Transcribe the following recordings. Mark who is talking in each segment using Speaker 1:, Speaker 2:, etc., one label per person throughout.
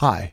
Speaker 1: Hi,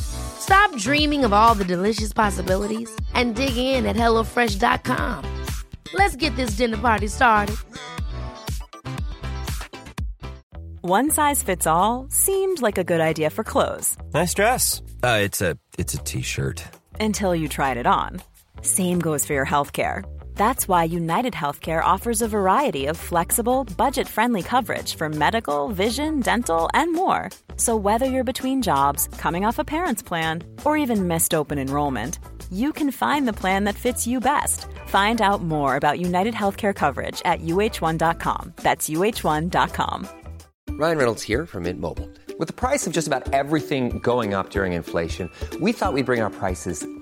Speaker 2: Stop dreaming of all the delicious possibilities and dig in at HelloFresh.com. Let's get this dinner party started.
Speaker 3: One size fits all seemed like a good idea for clothes
Speaker 4: Nice dress. Uh, it's a it's a t-shirt.
Speaker 3: until you tried it on. Same goes for your healthcare. That's why United Healthcare offers a variety of flexible, budget friendly coverage for medical, vision, dental, and more. So, whether you're between jobs, coming off a parent's plan, or even missed open enrollment, you can find the plan that fits you best. Find out more about United Healthcare coverage at uh1.com. That's uh1.com.
Speaker 5: Ryan Reynolds here from Mint Mobile. With the price of just about everything going up during inflation, we thought we'd bring our prices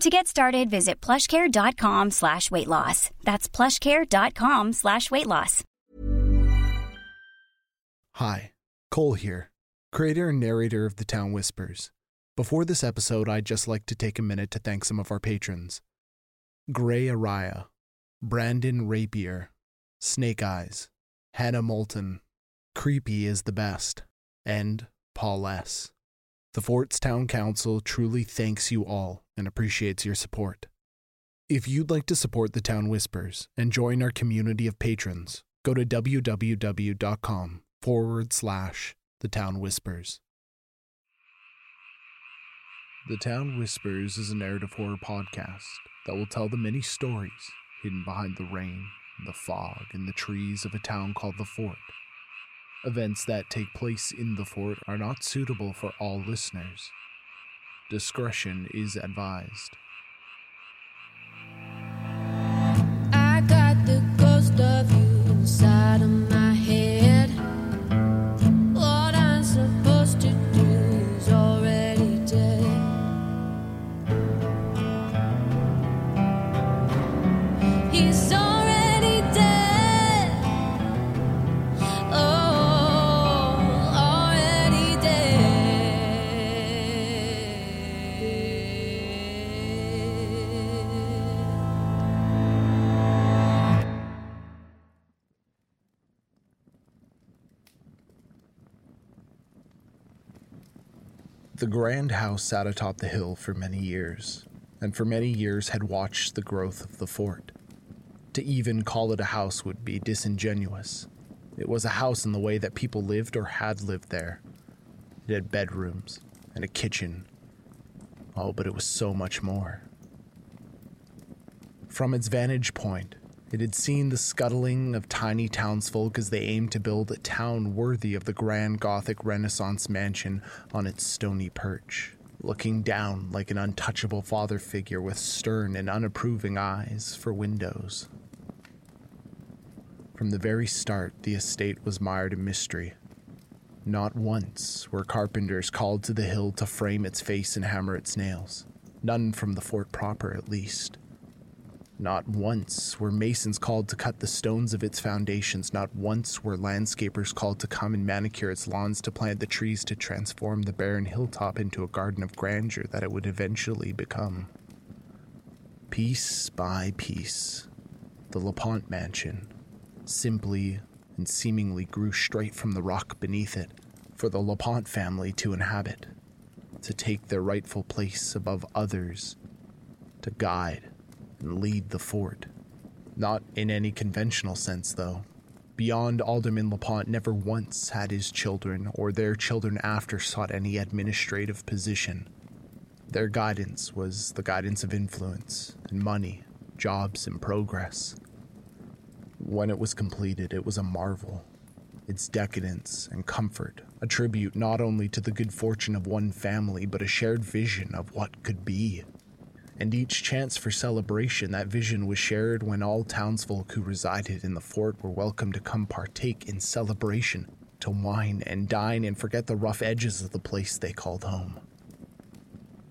Speaker 6: To get started, visit plushcare.com slash weight loss. That's plushcare.com slash weight loss.
Speaker 1: Hi, Cole here, creator and narrator of The Town Whispers. Before this episode, I'd just like to take a minute to thank some of our patrons Gray Araya, Brandon Rapier, Snake Eyes, Hannah Moulton, Creepy is the best, and Paul S. The Fort's Town Council truly thanks you all and appreciates your support. If you'd like to support The Town Whispers and join our community of patrons, go to www.com forward slash The Town Whispers. The Town Whispers is a narrative horror podcast that will tell the many stories hidden behind the rain, the fog, and the trees of a town called the Fort. Events that take place in the fort are not suitable for all listeners. Discretion is advised.
Speaker 7: The
Speaker 1: grand house sat atop the hill for many years, and for many years had watched the growth of the fort. To even call it a house would be disingenuous. It was a house in the way that people lived or had lived there. It had bedrooms and a kitchen. Oh, but it was so much more. From its vantage point, it had seen the scuttling of tiny townsfolk as they aimed to build a town worthy of the grand Gothic Renaissance mansion on its stony perch, looking down like an untouchable father figure with stern and unapproving eyes for windows. From the very start, the estate was mired in mystery. Not once were carpenters called to the hill to frame its face and hammer its nails. None from the fort proper, at least. Not once were masons called to cut the stones of its foundations. Not once were landscapers called to come and manicure its lawns, to plant the trees, to transform the barren hilltop into a garden of grandeur that it would eventually become. Piece by piece, the LaPont mansion simply and seemingly grew straight from the rock beneath it for the LaPont family to inhabit, to take their rightful place above others, to guide lead the fort. Not in any conventional sense, though. Beyond Alderman LaPont never once had his children or their children after sought any administrative position. Their guidance was the guidance of influence and money, jobs and progress. When it was completed, it was a marvel. Its decadence and comfort, a tribute not only to the good fortune of one family, but a shared vision of what could be. And each chance for celebration, that vision was shared when all townsfolk who resided in the fort were welcome to come partake in celebration, to wine and dine and forget the rough edges of the place they called home.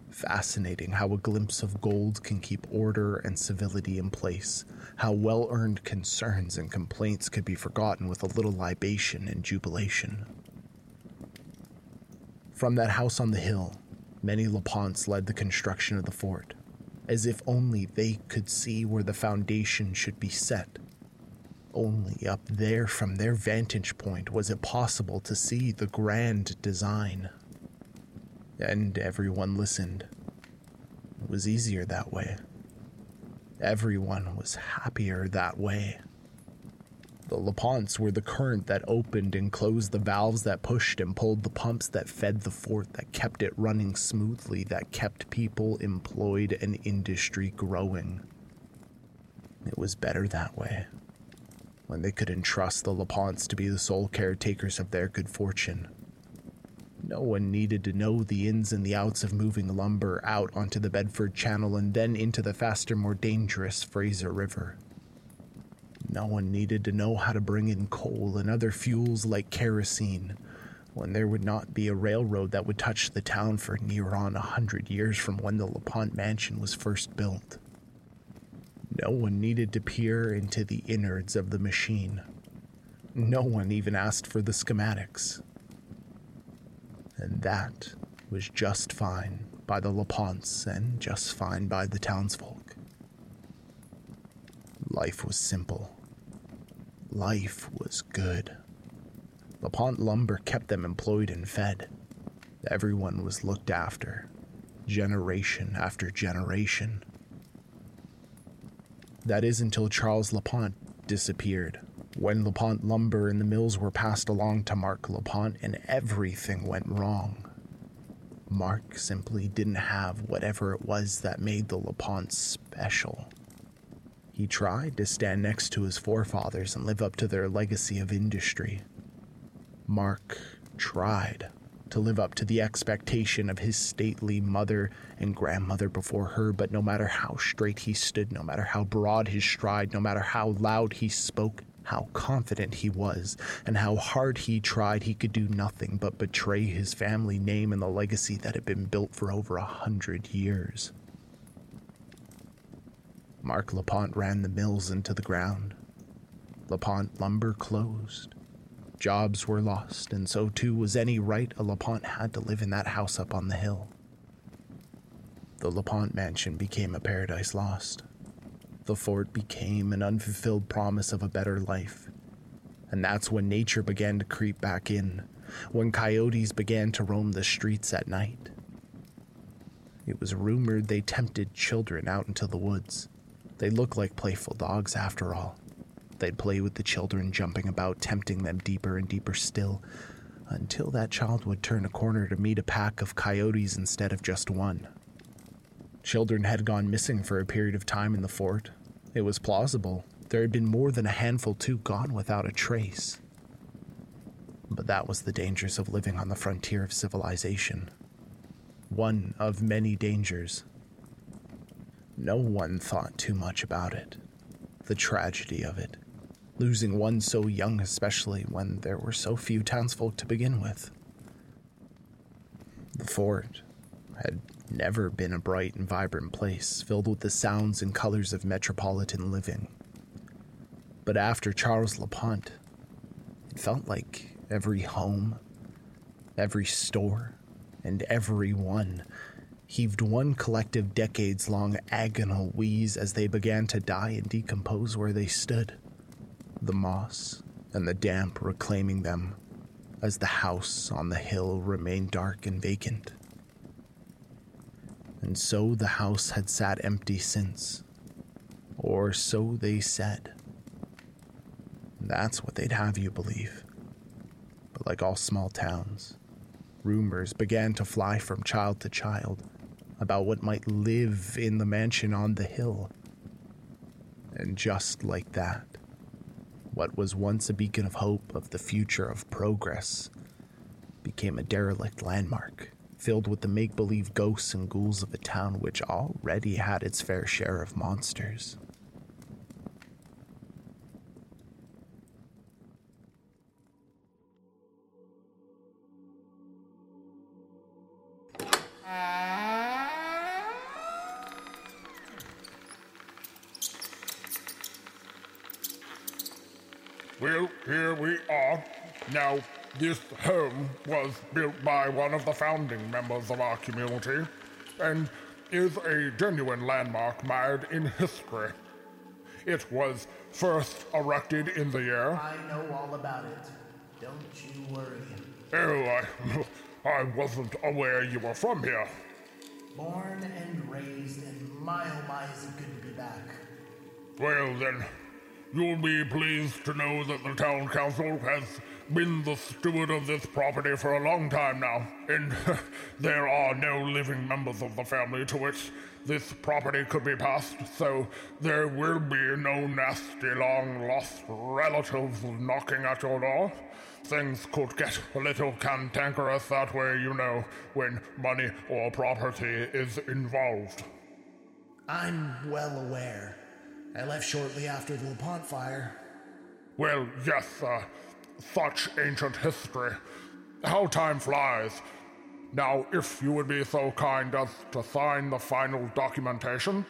Speaker 1: Fascinating how a glimpse of gold can keep order and civility in place, how well earned concerns and complaints could be forgotten with a little libation and jubilation. From that house on the hill, many LaPonts led the construction of the fort, as if only they could see where the foundation should be set. Only up there from their vantage point was it possible to see the grand design. And everyone listened. It was easier that way. Everyone was happier that way. The LaPonts were the current that opened and closed the valves that pushed and pulled the pumps that fed the fort, that kept it running smoothly, that kept people employed and industry growing. It was better that way, when they could entrust the LaPonts to be the sole caretakers of their good fortune. No one needed to know the ins and the outs of moving lumber out onto the Bedford Channel and then into the faster, more dangerous Fraser River. No one needed to know how to bring in coal and other fuels like kerosene when there would not be a railroad that would touch the town for near on a hundred years from when the LaPont mansion was first built. No one needed to peer into the innards of the machine. No one even asked for the schematics. And that was just fine by the LaPonts and just fine by the townsfolk. Life was simple. Life was good. LaPont lumber kept them employed and fed. Everyone was looked after, generation after generation. That is until Charles LaPont disappeared, when LaPont lumber and the mills were passed along to Mark LaPont and everything went wrong. Mark simply didn't have whatever it was that made the LaPonts special. He tried to stand next to his forefathers and live up to their legacy of industry. Mark tried to live up to the expectation of his stately mother and grandmother before her, but no matter how straight he stood, no matter how broad his stride, no matter how loud he spoke, how confident he was, and how hard he tried, he could do nothing but betray his family name and the legacy that had been built for over a hundred years. Mark LaPont ran the mills into the ground. LaPont lumber closed. Jobs were lost, and so too was any right a LaPont had to live in that house up on the hill. The LaPont mansion became a paradise lost. The fort became an unfulfilled promise of a better life. And that's when nature began to creep back in, when coyotes began to roam the streets at night. It was rumored they tempted children out into the woods. They looked like playful dogs after all. They'd play with the children, jumping about, tempting them deeper and deeper still, until that child would turn a corner to meet a pack of coyotes instead of just one. Children had gone missing for a period of time in the fort. It was plausible. There had been more than a handful too gone without a trace. But that was the dangers of living on the frontier of civilization. One of many dangers. No one thought too much about it. The tragedy of it. Losing one so young, especially when there were so few townsfolk to begin with. The fort had never been a bright and vibrant place filled with the sounds and colors of metropolitan living. But after Charles LaPont, it felt like every home, every store, and every one heaved one collective decades long agonal wheeze as they began to die and decompose where they stood, the moss and the damp reclaiming them as the house on the hill remained dark and vacant. And so the house had sat empty since, or so they said. That's what they'd have you believe. But like all small towns, rumors began to fly from child to child about what might live in the mansion on the hill. And just like that, what was once a beacon of hope of the future of progress became a derelict landmark filled with the make believe ghosts and ghouls of a town which already had its fair share of monsters.
Speaker 8: Well, here we are. Now, this home was built by one of the founding members of our community and is a genuine landmark mired in history. It was first erected in the year.
Speaker 9: I know all about it. Don't you worry.
Speaker 8: Oh, I, I wasn't aware you were from here.
Speaker 9: Born and raised, and my oh my is it good to be back.
Speaker 8: Well, then, you'll be pleased to know that the town council has been the steward of this property for a long time now, and there are no living members of the family to which this property could be passed, so there will be no nasty long lost relatives knocking at your door. Things could get a little cantankerous that way, you know, when money or property is involved.
Speaker 9: I'm well aware. I left shortly after the LaPont fire.
Speaker 8: Well, yes, uh, such ancient history. How time flies. Now, if you would be so kind as to sign the final documentation,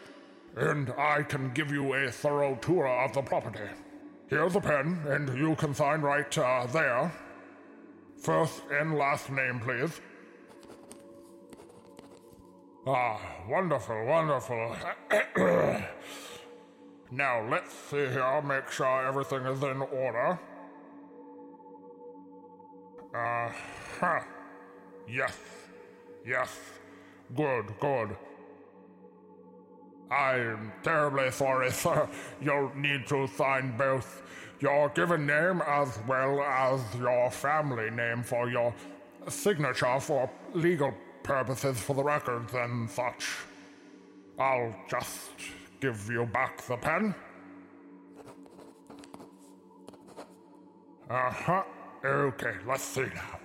Speaker 8: and I can give you a thorough tour of the property. Here's a pen, and you can sign right uh, there. First and last name, please. Ah, wonderful, wonderful. now, let's see here, make sure everything is in order. Uh huh. Yes. Yes. Good, good. I'm terribly sorry, sir. You'll need to sign both your given name as well as your family name for your signature for legal purposes for the records and such. I'll just give you back the pen. Uh huh. Okay, let's see now.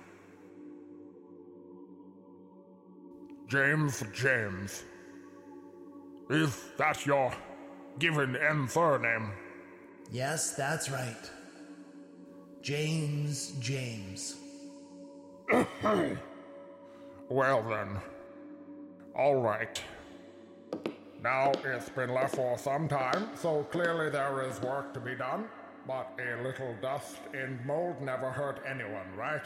Speaker 8: James James. Is that your given and surname?
Speaker 9: Yes, that's right. James James.
Speaker 8: well then. Alright. Now it's been left for some time, so clearly there is work to be done. But a little dust and mold never hurt anyone, right?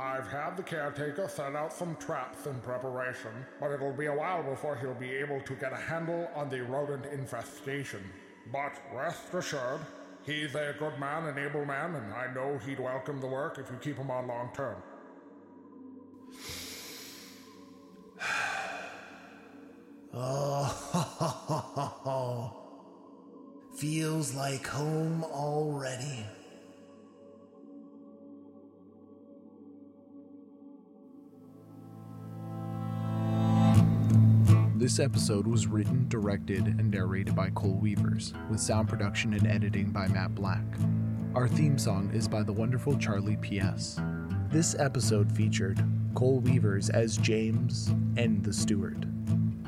Speaker 8: I've had the caretaker set out some traps in preparation, but it'll be a while before he'll be able to get a handle on the rodent infestation. But rest assured, he's a good man, an able man, and I know he'd welcome the work if you keep him on long term.
Speaker 9: Oh, feels like home already.
Speaker 1: This episode was written, directed, and narrated by Cole Weavers, with sound production and editing by Matt Black. Our theme song is by the wonderful Charlie P.S. This episode featured Cole Weavers as James and the Steward.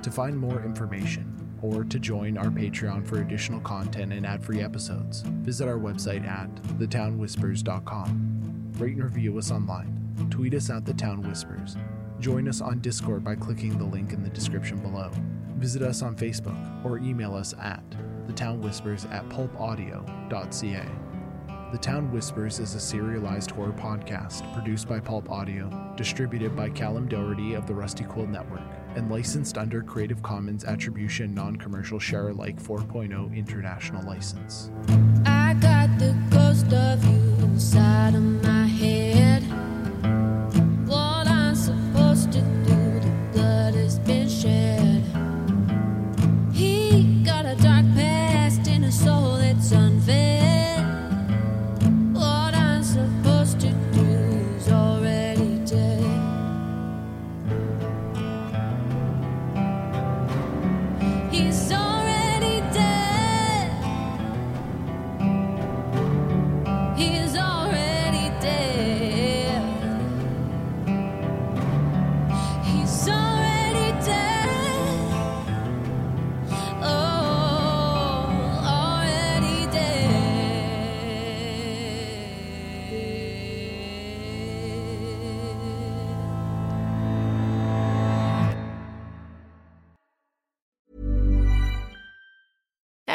Speaker 1: To find more information or to join our Patreon for additional content and ad free episodes, visit our website at thetownwhispers.com. Rate and review us online. Tweet us at The Town Whispers Join us on Discord by clicking the link in the description below. Visit us on Facebook or email us at thetownwhispers at pulpaudio.ca. The Town Whispers is a serialized horror podcast produced by Pulp Audio, distributed by Callum Doherty of the Rusty Quill Network, and licensed under Creative Commons Attribution Non Commercial Share Alike 4.0 International License.